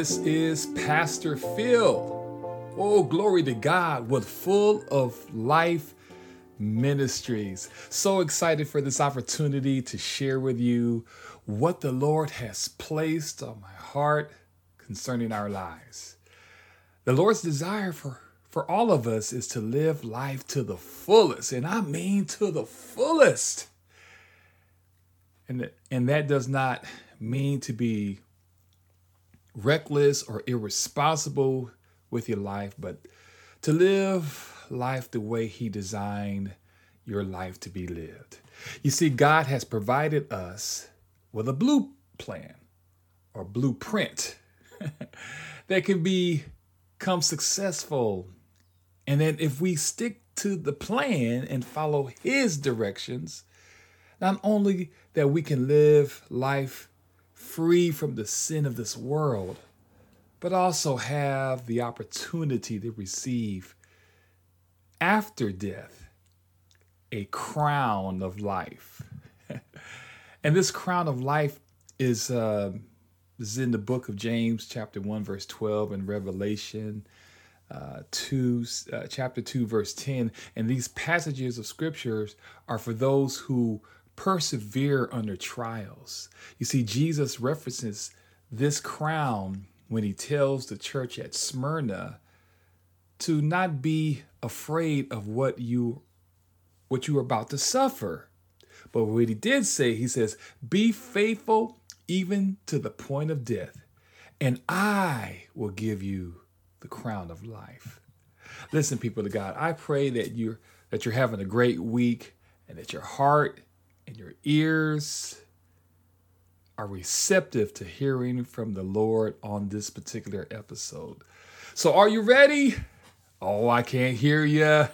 This is Pastor Phil. Oh, glory to God with full of life ministries. So excited for this opportunity to share with you what the Lord has placed on my heart concerning our lives. The Lord's desire for, for all of us is to live life to the fullest, and I mean to the fullest. And, and that does not mean to be reckless or irresponsible with your life, but to live life the way He designed your life to be lived. You see, God has provided us with a blue plan or blueprint that can become successful. And then if we stick to the plan and follow His directions, not only that we can live life free from the sin of this world, but also have the opportunity to receive after death a crown of life. and this crown of life is, uh, is in the book of James, chapter 1, verse 12, and Revelation. Uh, 2 uh, chapter 2 verse 10 and these passages of scriptures are for those who persevere under trials. You see, Jesus references this crown when he tells the church at Smyrna to not be afraid of what you what you are about to suffer. But what he did say, he says, "Be faithful even to the point of death, and I will give you the crown of life." Listen, people of God, I pray that you're that you're having a great week and that your heart and your ears are receptive to hearing from the Lord on this particular episode. So, are you ready? Oh, I can't hear you.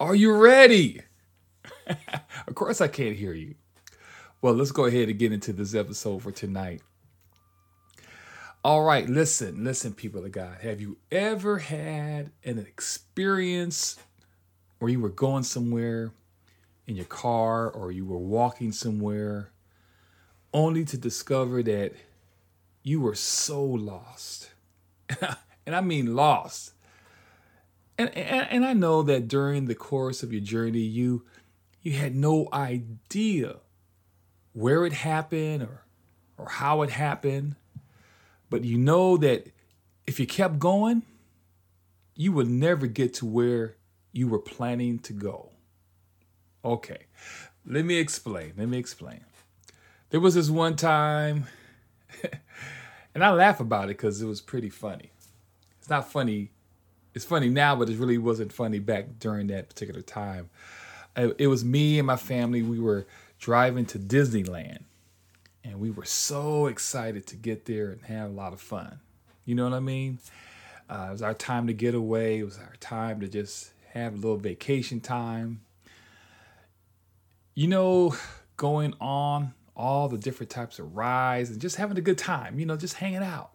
Are you ready? of course, I can't hear you. Well, let's go ahead and get into this episode for tonight. All right, listen, listen, people of God. Have you ever had an experience where you were going somewhere in your car or you were walking somewhere only to discover that you were so lost. and I mean lost. And, and, and I know that during the course of your journey, you you had no idea where it happened or or how it happened, but you know that if you kept going, you would never get to where you were planning to go. Okay, let me explain. Let me explain. There was this one time, and I laugh about it because it was pretty funny. It's not funny. It's funny now, but it really wasn't funny back during that particular time. It was me and my family. We were driving to Disneyland, and we were so excited to get there and have a lot of fun. You know what I mean? Uh, it was our time to get away. It was our time to just have a little vacation time you know, going on all the different types of rides and just having a good time, you know, just hanging out.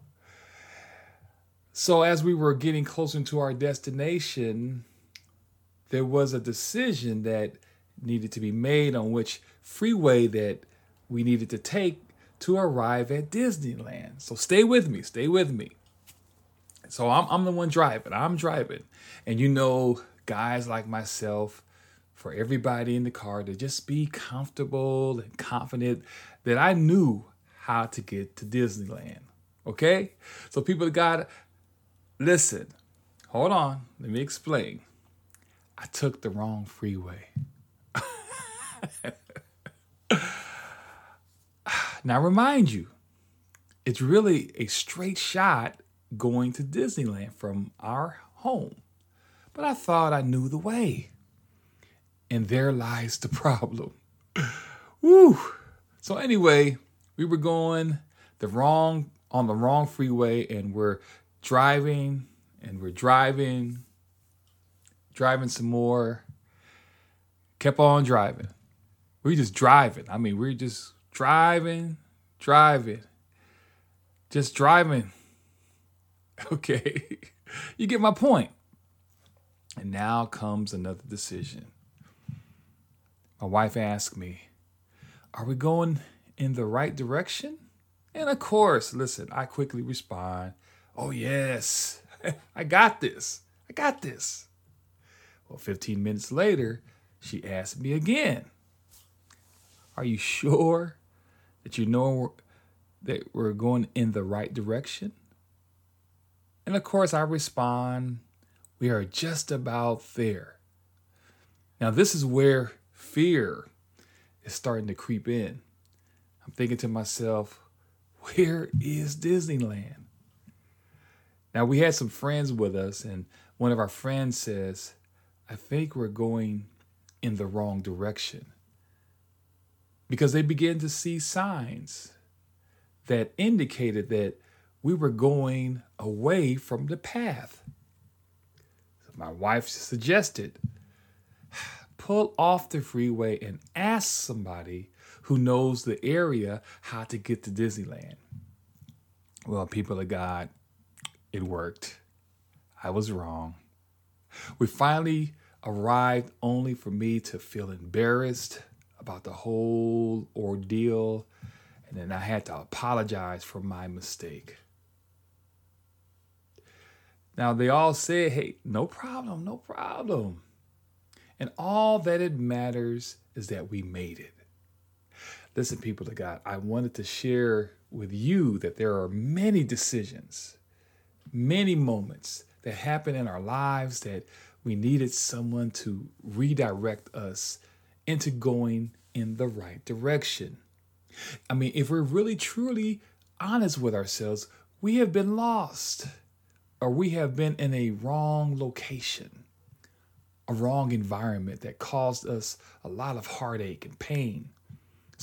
So, as we were getting closer to our destination, there was a decision that needed to be made on which freeway that we needed to take to arrive at Disneyland. So, stay with me, stay with me. So, I'm, I'm the one driving, I'm driving. And you know, guys like myself, for everybody in the car to just be comfortable and confident that I knew how to get to Disneyland. Okay? So, people of God, listen, hold on, let me explain. I took the wrong freeway. now, remind you, it's really a straight shot going to Disneyland from our home. But I thought I knew the way and there lies the problem. Woo! So anyway, we were going the wrong on the wrong freeway and we're driving and we're driving driving some more kept on driving we just driving i mean we're just driving driving just driving okay you get my point. point and now comes another decision my wife asked me, Are we going in the right direction? And of course, listen, I quickly respond, Oh, yes, I got this. I got this. Well, 15 minutes later, she asked me again, Are you sure that you know that we're going in the right direction? And of course, I respond, We are just about there. Now, this is where fear is starting to creep in. I'm thinking to myself, where is Disneyland? Now, we had some friends with us, and one of our friends says, I think we're going in the wrong direction. Because they began to see signs that indicated that we were going away from the path. So my wife suggested, pull off the freeway and ask somebody who knows the area how to get to Disneyland. Well, people of God, it worked. I was wrong. We finally arrived only for me to feel embarrassed about the whole ordeal, and then I had to apologize for my mistake. Now, they all said, hey, no problem, no problem. And all that it matters is that we made it. Listen, people of God, I wanted to share with you that there are many decisions, many moments that happen in our lives that we needed someone to redirect us into going in the right direction. I mean, if we're really truly honest with ourselves, we have been lost or we have been in a wrong location, a wrong environment that caused us a lot of heartache and pain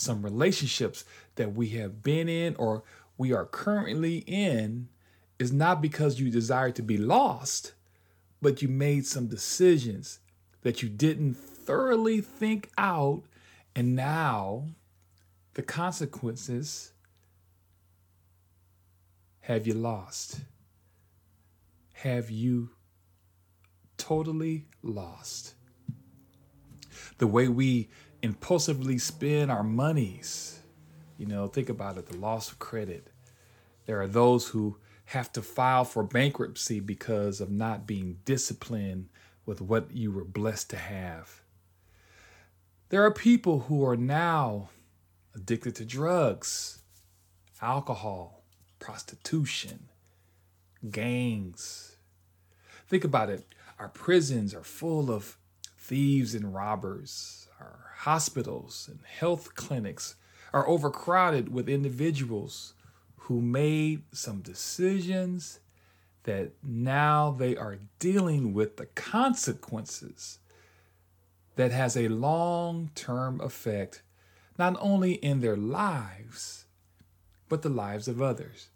some relationships that we have been in or we are currently in is not because you desire to be lost, but you made some decisions that you didn't thoroughly think out, and now the consequences have you lost? Have you totally lost? The way we impulsively spend our monies. You know, think about it the loss of credit. There are those who have to file for bankruptcy because of not being disciplined with what you were blessed to have. There are people who are now addicted to drugs, alcohol, prostitution, gangs. Think about it. Our prisons are full of thieves and robbers. Our hospitals and health clinics are overcrowded with individuals who made some decisions that now they are dealing with the consequences that has a long-term effect not only in their lives but the lives of others.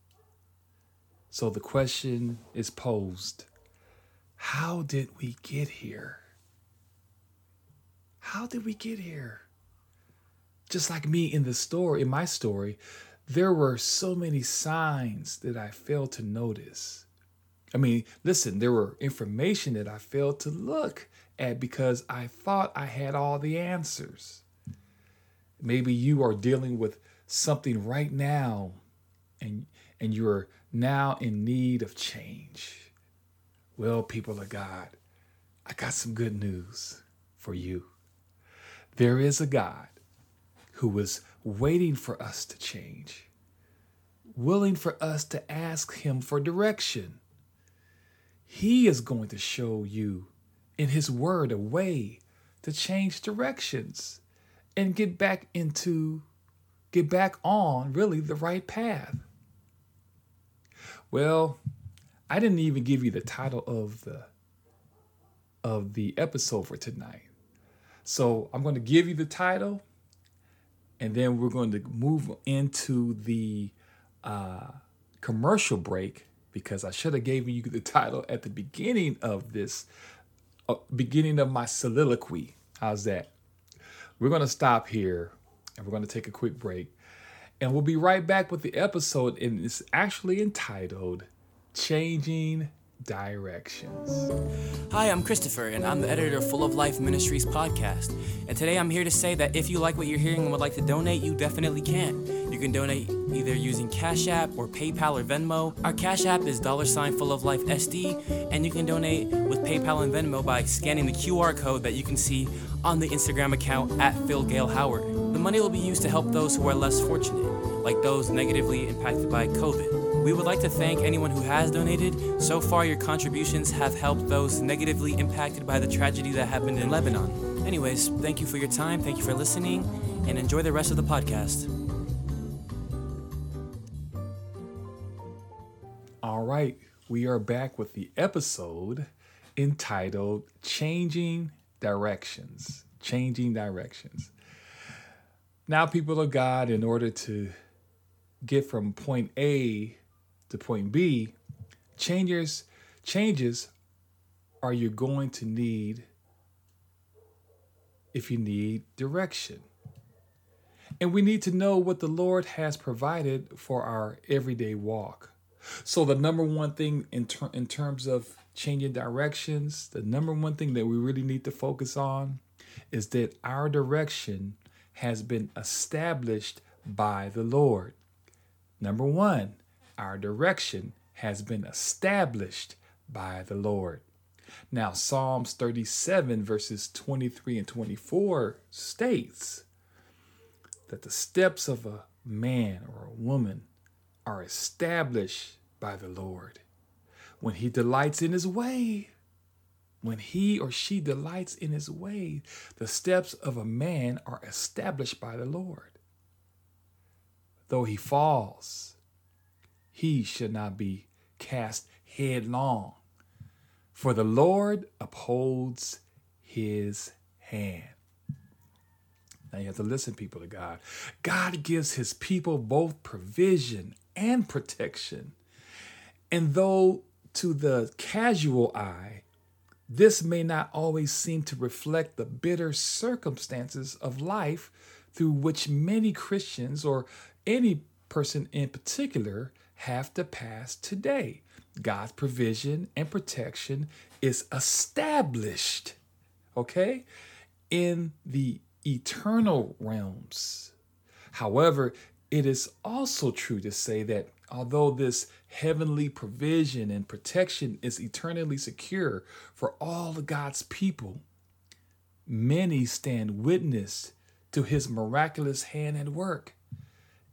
So the question is posed, how did we get here? How did we get here? Just like me in the story, in my story, there were so many signs that I failed to notice. I mean, listen, there were information that I failed to look at because I thought I had all the answers. Maybe you are dealing with something right now and and you're now in need of change. Well, people of God, I got some good news for you. There is a God who is waiting for us to change, willing for us to ask Him for direction. He is going to show you in His Word a way to change directions and get back into, get back on really the right path. Well, I didn't even give you the title of the of the episode for tonight. So I'm going to give you the title, and then we're going to move into the uh, commercial break because I should have given you the title at the beginning of this, uh, beginning of my soliloquy. How's that? We're going to stop here, and we're going to take a quick break, and we'll be right back with the episode, and it's actually entitled "Changing directions. Hi, I'm Christopher, and I'm the editor of Full of Life Ministries podcast. And today I'm here to say that if you like what you're hearing and would like to donate, you definitely can. You can donate either using Cash App or PayPal or Venmo. Our Cash App is dollar sign full of life SD, and you can donate with PayPal and Venmo by scanning the QR code that you can see on the Instagram account at Phil Gale Howard. The money will be used to help those who are less fortunate, like those negatively impacted by COVID. We would like to thank anyone who has donated. So far, your contributions have helped those negatively impacted by the tragedy that happened in Lebanon. Anyways, thank you for your time, thank you for listening, and enjoy the rest of the podcast. All right, we are back with the episode entitled Changing Directions. Changing Directions. Now, people of God, in order to get from point A to point B, changes changes are you going to need if you need direction. And we need to know what the Lord has provided for our everyday walk. So the number one thing in ter- in terms of changing directions, the number one thing that we really need to focus on is that our direction has been established by the Lord. Number 1, our direction has been established by the Lord. Now, Psalms 37, verses 23 and 24 states that the steps of a man or a woman are established by the Lord. When he delights in his way, when he or she delights in his way, the steps of a man are established by the Lord. Though he falls, he should not be cast headlong, for the Lord upholds his hand. Now you have to listen, people to God. God gives his people both provision and protection. And though to the casual eye, this may not always seem to reflect the bitter circumstances of life through which many Christians or any person in particular have to pass today. God's provision and protection is established, okay, in the eternal realms. However, it is also true to say that although this heavenly provision and protection is eternally secure for all of God's people, many stand witness to his miraculous hand and work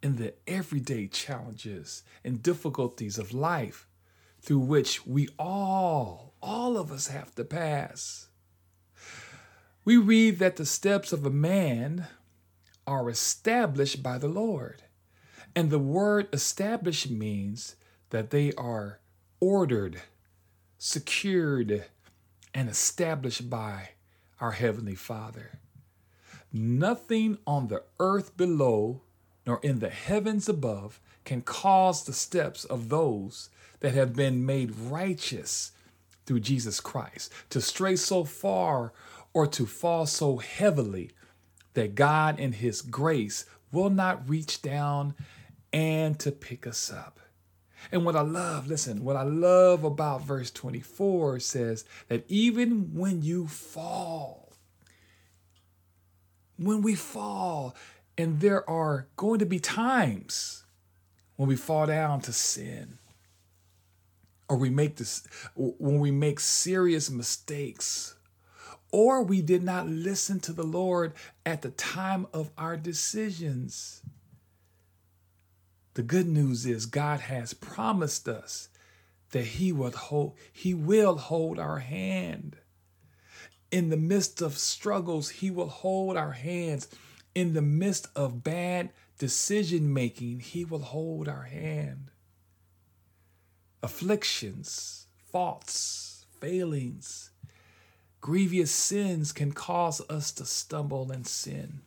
in the everyday challenges and difficulties of life through which we all, all of us have to pass. We read that the steps of a man are established by the Lord. And the word established means that they are ordered, secured, and established by our Heavenly Father. Nothing on the earth below nor in the heavens above can cause the steps of those that have been made righteous through Jesus Christ to stray so far or to fall so heavily that God in His grace will not reach down and to pick us up. And what I love, listen, what I love about verse 24 says that even when you fall, when we fall, and there are going to be times when we fall down to sin, or we make this, when we make serious mistakes, or we did not listen to the Lord at the time of our decisions. The good news is God has promised us that he will hold he will hold our hand. In the midst of struggles, he will hold our hands. In the midst of bad decision making, he will hold our hand. Afflictions, faults, failings, grievous sins can cause us to stumble and sin.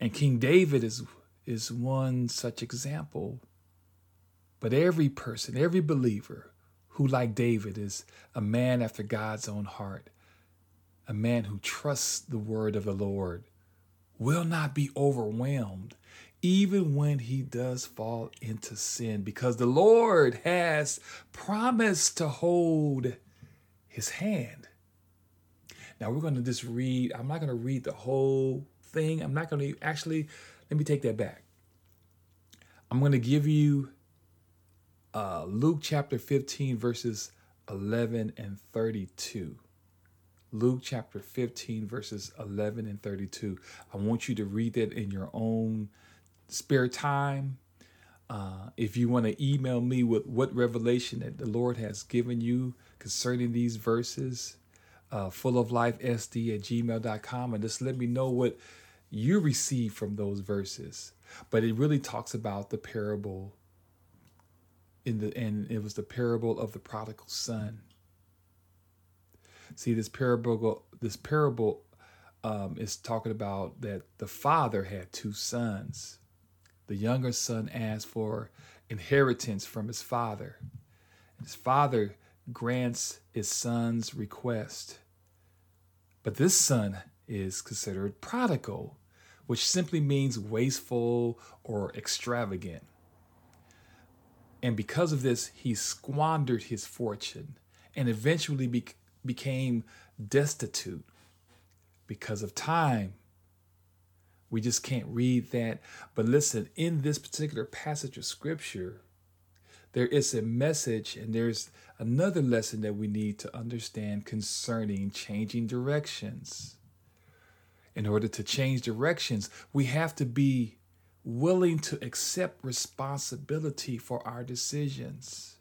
And King David is is one such example. But every person, every believer who, like David, is a man after God's own heart, a man who trusts the word of the Lord, will not be overwhelmed even when he does fall into sin because the Lord has promised to hold his hand. Now we're going to just read, I'm not going to read the whole thing. I'm not going to actually let me take that back. I'm going to give you uh, Luke chapter 15, verses 11 and 32. Luke chapter 15, verses 11 and 32. I want you to read that in your own spare time. Uh, if you want to email me with what revelation that the Lord has given you concerning these verses, uh, full of life sd at gmail.com, and just let me know what you receive from those verses. But it really talks about the parable in the and it was the parable of the prodigal son. See this parable this parable um, is talking about that the father had two sons. The younger son asked for inheritance from his father. His father grants his son's request. But this son is considered prodigal, which simply means wasteful or extravagant. And because of this, he squandered his fortune and eventually be- became destitute because of time. We just can't read that. But listen, in this particular passage of scripture, there is a message and there's another lesson that we need to understand concerning changing directions. In order to change directions, we have to be willing to accept responsibility for our decisions.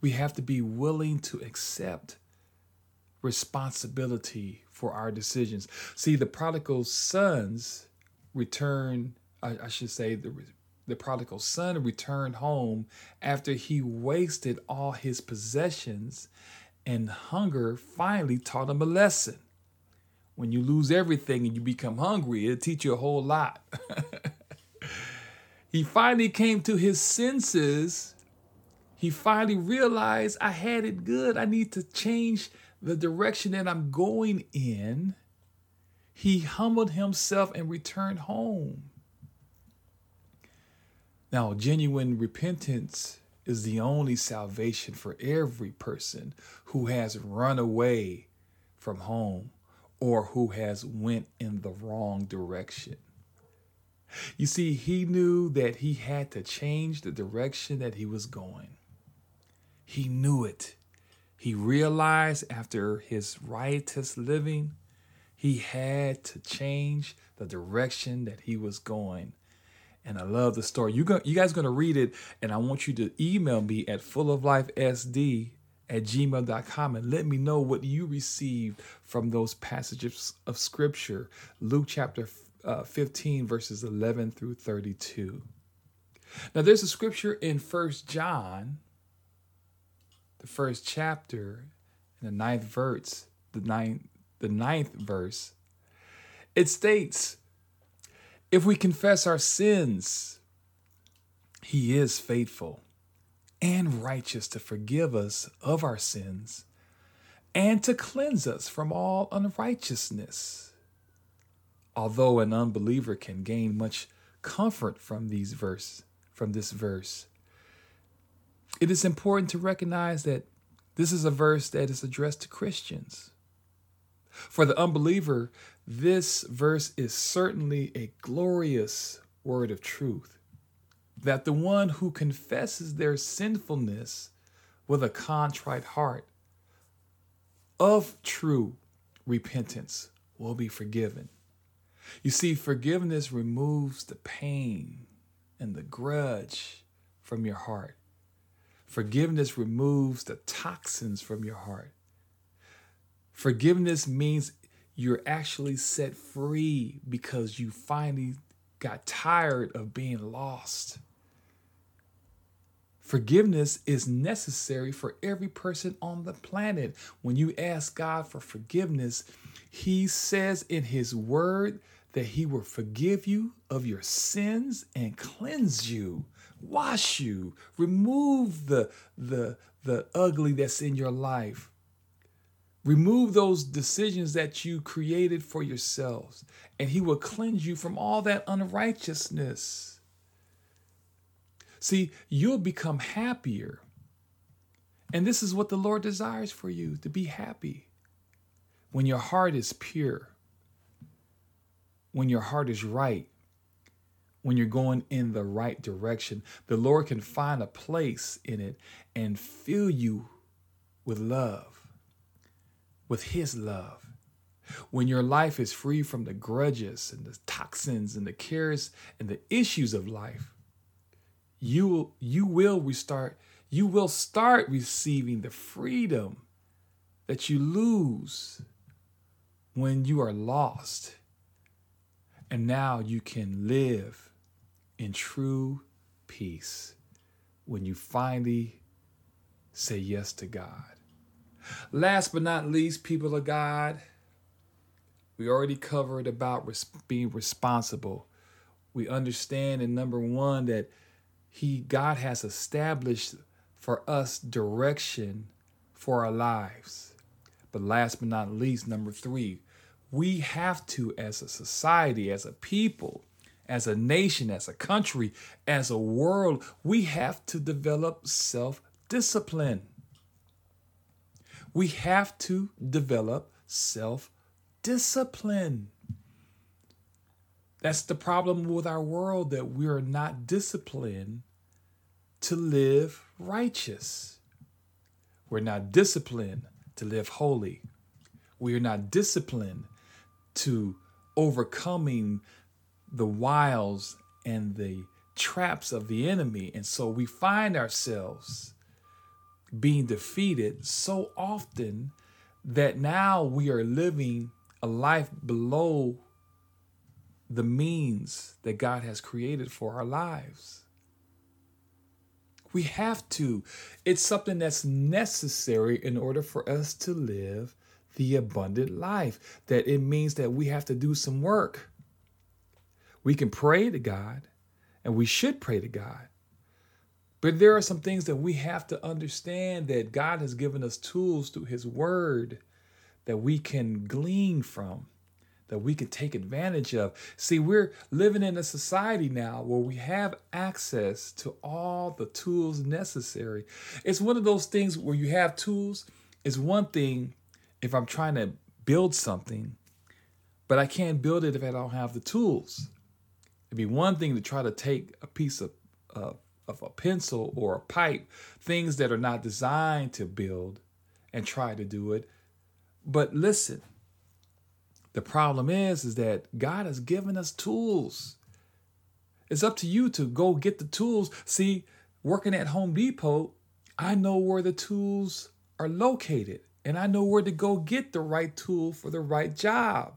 We have to be willing to accept responsibility for our decisions. See, the prodigal sons return, I, I should say, the, the prodigal son returned home after he wasted all his possessions, and hunger finally taught him a lesson. When you lose everything and you become hungry, it'll teach you a whole lot. he finally came to his senses. He finally realized I had it good. I need to change the direction that I'm going in. He humbled himself and returned home. Now, genuine repentance is the only salvation for every person who has run away from home or who has went in the wrong direction. You see, he knew that he had to change the direction that he was going. He knew it. He realized after his riotous living, he had to change the direction that he was going. And I love the story. You go, you guys going to read it, and I want you to email me at fulloflifesd at gmail.com and let me know what you received from those passages of scripture. Luke chapter uh, 15, verses 11 through 32. Now, there's a scripture in First John the first chapter, in the ninth verse, the ninth, the ninth verse, it states, if we confess our sins, he is faithful and righteous to forgive us of our sins and to cleanse us from all unrighteousness. Although an unbeliever can gain much comfort from these verse, from this verse, it is important to recognize that this is a verse that is addressed to Christians. For the unbeliever, this verse is certainly a glorious word of truth that the one who confesses their sinfulness with a contrite heart of true repentance will be forgiven. You see, forgiveness removes the pain and the grudge from your heart. Forgiveness removes the toxins from your heart. Forgiveness means you're actually set free because you finally got tired of being lost. Forgiveness is necessary for every person on the planet. When you ask God for forgiveness, He says in His Word that He will forgive you of your sins and cleanse you wash you, remove the, the, the ugly that's in your life. Remove those decisions that you created for yourselves, and He will cleanse you from all that unrighteousness. See, you'll become happier. And this is what the Lord desires for you to be happy. When your heart is pure, when your heart is right, when you're going in the right direction. The Lord can find a place in it and fill you with love, with His love. When your life is free from the grudges and the toxins and the cares and the issues of life, you will, you will restart, you will start receiving the freedom that you lose when you are lost. And now you can live in true peace when you finally say yes to God. Last but not least, people of God, we already covered about res- being responsible. We understand in number one that He, God, has established for us direction for our lives. But last but not least, number three, we have to, as a society, as a people, as a nation, as a country, as a world, we have to develop self discipline. We have to develop self discipline. That's the problem with our world that we are not disciplined to live righteous. We're not disciplined to live holy. We are not disciplined to overcoming the wiles and the traps of the enemy. And so we find ourselves being defeated so often that now we are living a life below the means that God has created for our lives. We have to. It's something that's necessary in order for us to live the abundant life. That it means that we have to do some work. We can pray to God, and we should pray to God. But there are some things that we have to understand that God has given us tools through His Word that we can glean from, that we can take advantage of. See, we're living in a society now where we have access to all the tools necessary. It's one of those things where you have tools. It's one thing if I'm trying to build something, but I can't build it if I don't have the tools. It'd be one thing to try to take a piece of, of a pencil or a pipe, things that are not designed to build, and try to do it. But listen, the problem is, is that God has given us tools. It's up to you to go get the tools. See, working at Home Depot, I know where the tools are located and I know where to go get the right tool for the right job.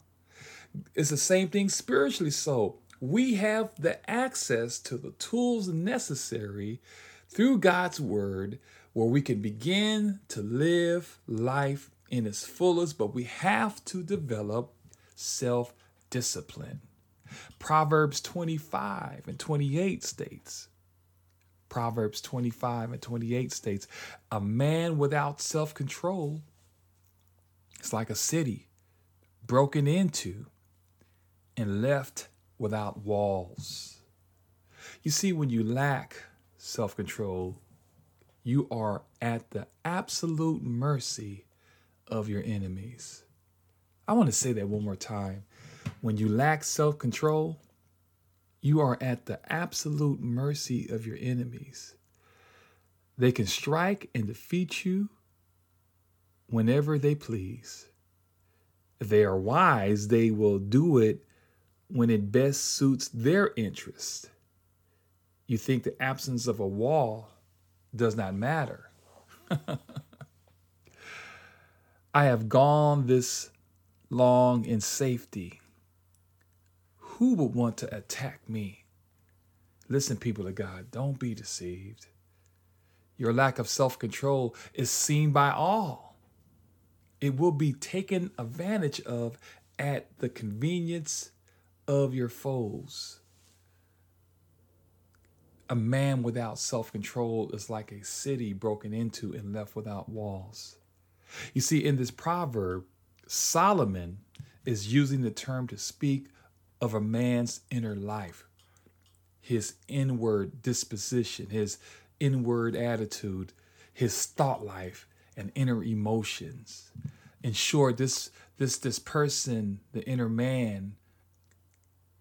It's the same thing spiritually. So we have the access to the tools necessary through God's word where we can begin to live life in its fullest, but we have to develop self discipline. Proverbs 25 and 28 states, Proverbs 25 and 28 states, a man without self control is like a city broken into and left without walls. You see, when you lack self control, you are at the absolute mercy of your enemies. I want to say that one more time. When you lack self control, you are at the absolute mercy of your enemies. They can strike and defeat you whenever they please. If they are wise, they will do it when it best suits their interest. You think the absence of a wall does not matter. I have gone this long in safety. Who would want to attack me? Listen, people of God, don't be deceived. Your lack of self control is seen by all. It will be taken advantage of at the convenience of your foes. A man without self control is like a city broken into and left without walls. You see, in this proverb, Solomon is using the term to speak of a man's inner life, his inward disposition, his inward attitude, his thought life, and inner emotions. In short, this this this person, the inner man,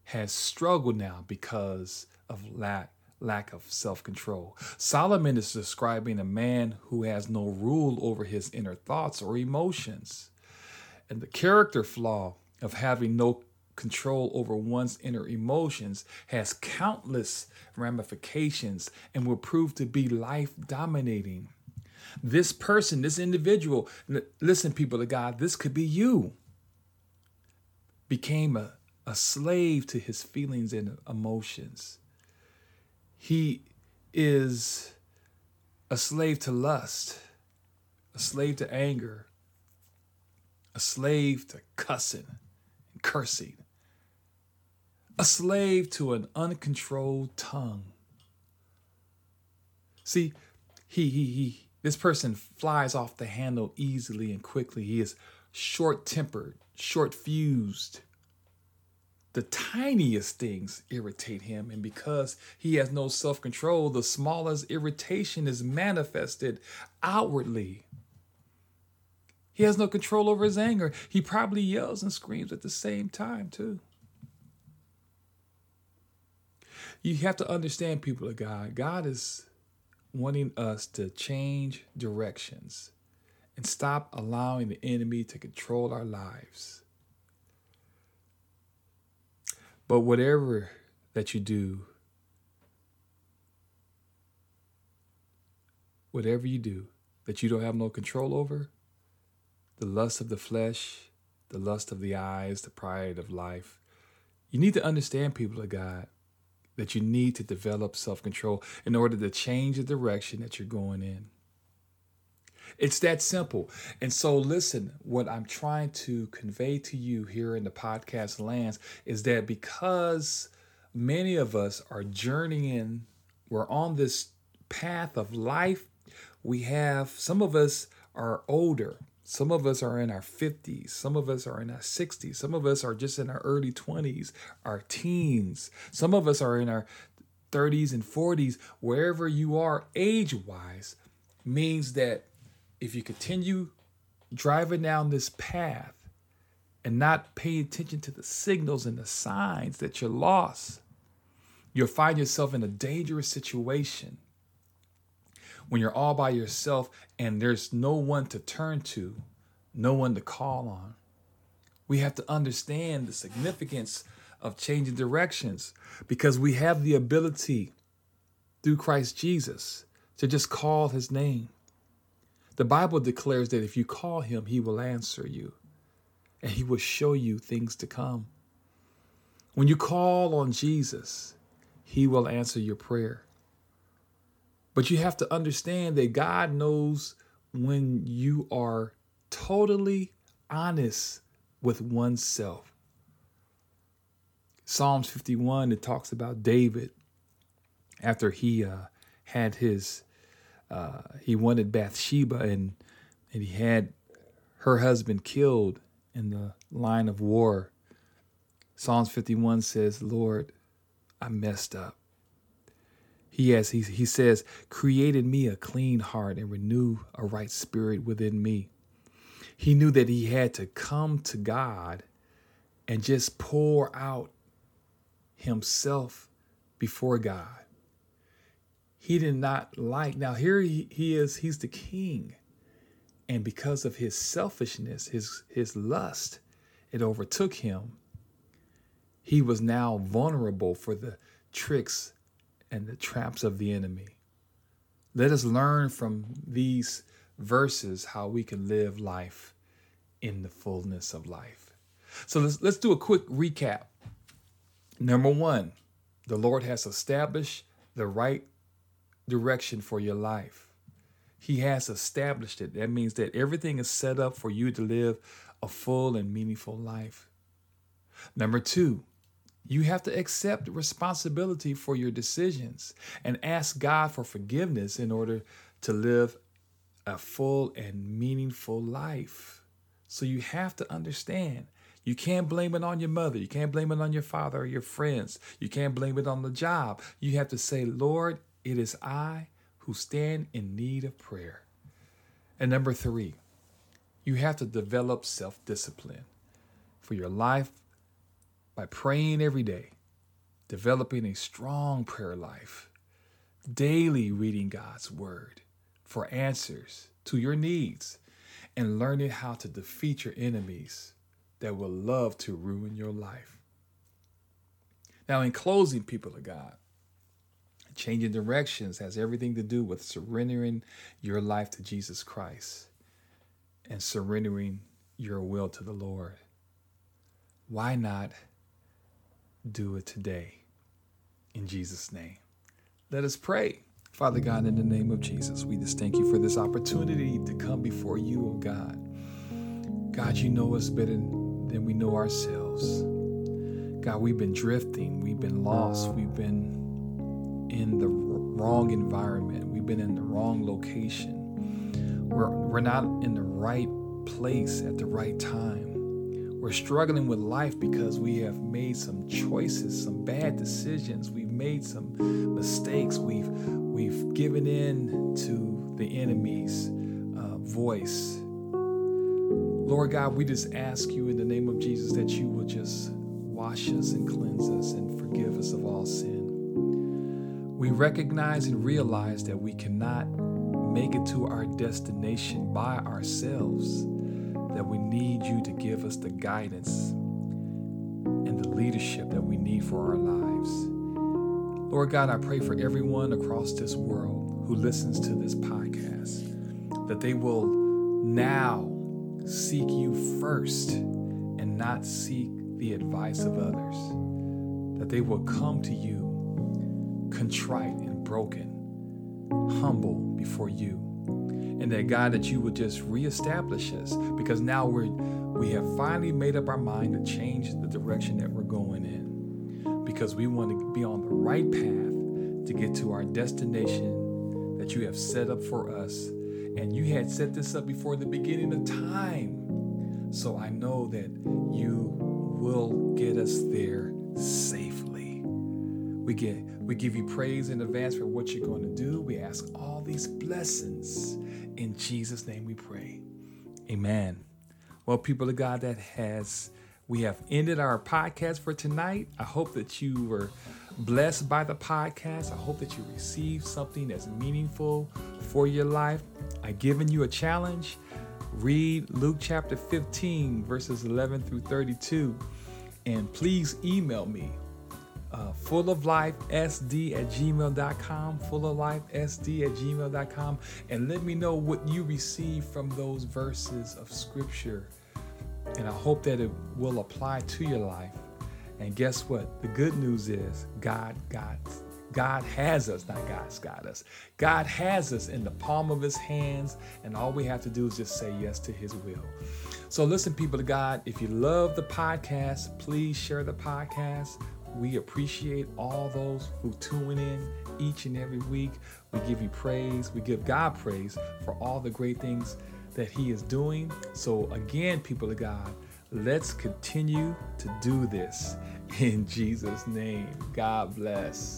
has struggled now because of lack lack of self-control. Solomon is describing a man who has no rule over his inner thoughts or emotions. And the character flaw of having no control over one's inner emotions has countless ramifications and will prove to be life dominating. This person, this individual, listen, people of God, this could be you, became a, a slave to his feelings and emotions. He is a slave to lust, a slave to anger, a slave to cussing and cursing, a slave to an uncontrolled tongue. See, he, he, he, this person flies off the handle easily and quickly. He is short tempered, short fused, the tiniest things irritate him, and because he has no self control, the smallest irritation is manifested outwardly. He has no control over his anger. He probably yells and screams at the same time, too. You have to understand, people of God, God is wanting us to change directions and stop allowing the enemy to control our lives. But whatever that you do, whatever you do that you don't have no control over, the lust of the flesh, the lust of the eyes, the pride of life, you need to understand, people of God, that you need to develop self control in order to change the direction that you're going in. It's that simple. And so, listen, what I'm trying to convey to you here in the podcast lands is that because many of us are journeying, we're on this path of life. We have, some of us are older. Some of us are in our 50s. Some of us are in our 60s. Some of us are just in our early 20s, our teens. Some of us are in our 30s and 40s. Wherever you are age wise, means that if you continue driving down this path and not pay attention to the signals and the signs that you're lost, you'll find yourself in a dangerous situation when you're all by yourself and there's no one to turn to, no one to call on. We have to understand the significance of changing directions because we have the ability through Christ Jesus to just call his name the Bible declares that if you call him, he will answer you and he will show you things to come. When you call on Jesus, he will answer your prayer. But you have to understand that God knows when you are totally honest with oneself. Psalms 51, it talks about David after he uh, had his uh, he wanted Bathsheba and and he had her husband killed in the line of war. Psalms 51 says, Lord, I messed up. He has he, he says, created me a clean heart and renew a right spirit within me. He knew that he had to come to God and just pour out himself before God he did not like. Now, here he, he is, he's the king. And because of his selfishness, his, his lust, it overtook him. He was now vulnerable for the tricks and the traps of the enemy. Let us learn from these verses how we can live life in the fullness of life. So let's, let's do a quick recap. Number one, the Lord has established the right direction for your life. He has established it. That means that everything is set up for you to live a full and meaningful life. Number two, you have to accept responsibility for your decisions and ask God for forgiveness in order to live a full and meaningful life. So you have to understand you can't blame it on your mother. You can't blame it on your father or your friends. You can't blame it on the job. You have to say, Lord, it is I who stand in need of prayer. And number three, you have to develop self discipline for your life by praying every day developing a strong prayer life, daily reading God's word for answers to your needs, and learning how to defeat your enemies that will love to ruin your life. Now, in closing, people of God, changing directions has everything to do with surrendering your life to Jesus Christ and surrendering your will to the Lord. Why not do it today in Jesus' name? Let us pray. Father God, in the name of Jesus, we just thank you for this opportunity to come before you, oh God. God, you know us better than we know ourselves. God, we've been drifting, we've been lost, we've been in the wrong environment, we've been in the wrong location. We're, we're not in the right place at the right time. We're struggling with life because we have made some choices, some bad decisions. We've made some mistakes. We've we've given in to the enemy's uh, voice. Lord God, we just ask you in the name of Jesus that you will just wash us and cleanse us and forgive us of all sin. We recognize and realize that we cannot make it to our destination by ourselves that we need you to give us the guidance and the leadership that we need for our lives. Lord God, I pray for everyone across this world who listens to this podcast that they will now seek you first and not seek the advice of others, that they will come to you contrite and broken, humble before you and that God that you would just reestablish us because now we're we have finally made up our mind to change the direction that we're going in because we want to be on the right path to get to our destination that you have set up for us. And you had set this up before the beginning of time. So I know that you will get us there safely we get we give you praise in advance for what you're going to do we ask all these blessings in Jesus' name we pray. Amen. Well, people of God, that has we have ended our podcast for tonight. I hope that you were blessed by the podcast. I hope that you received something that's meaningful for your life. I've given you a challenge. Read Luke chapter 15, verses 11 through 32. And please email me uh, full of life sd at gmail.com full of life sd at gmail.com and let me know what you receive from those verses of scripture and i hope that it will apply to your life and guess what the good news is god got God has us, not God's got us. God has us in the palm of his hands, and all we have to do is just say yes to his will. So, listen, people of God, if you love the podcast, please share the podcast. We appreciate all those who tune in each and every week. We give you praise. We give God praise for all the great things that He is doing. So, again, people of God, let's continue to do this in Jesus' name. God bless.